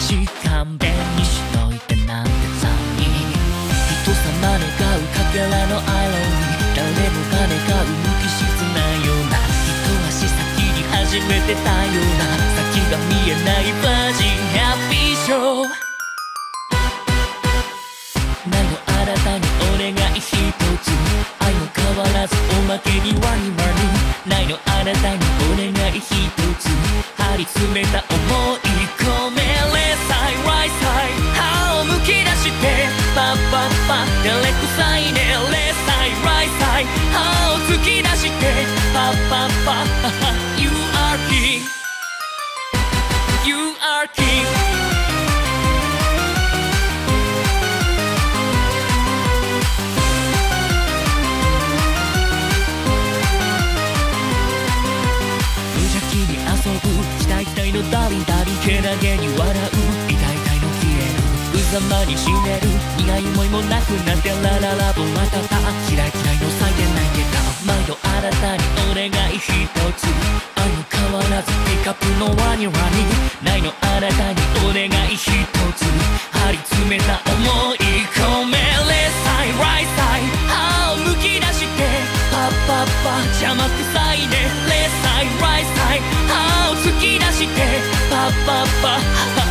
し勘弁にしといてなんてさに人様願うかけらのアイロン誰もが願う無機質なような一足先に始めてた。ような先が見えないバージンハッピーショーないのあなたにお願い一つ愛も変わらずおまけにワニマにないのあなたにお願い一つ張り詰めた。想いのダリンダリンけなげに笑う痛い痛いの消える。無様に死ねる苦い思いもなくなってラララボまたたず相変わらずピカップのワニラにないのあなたにお願いひとつ張り詰めた思い込めレッサイライサイ歯をむき出してパッパッパ邪魔くさいねレッサイライサイ歯を突き出してパッパッパ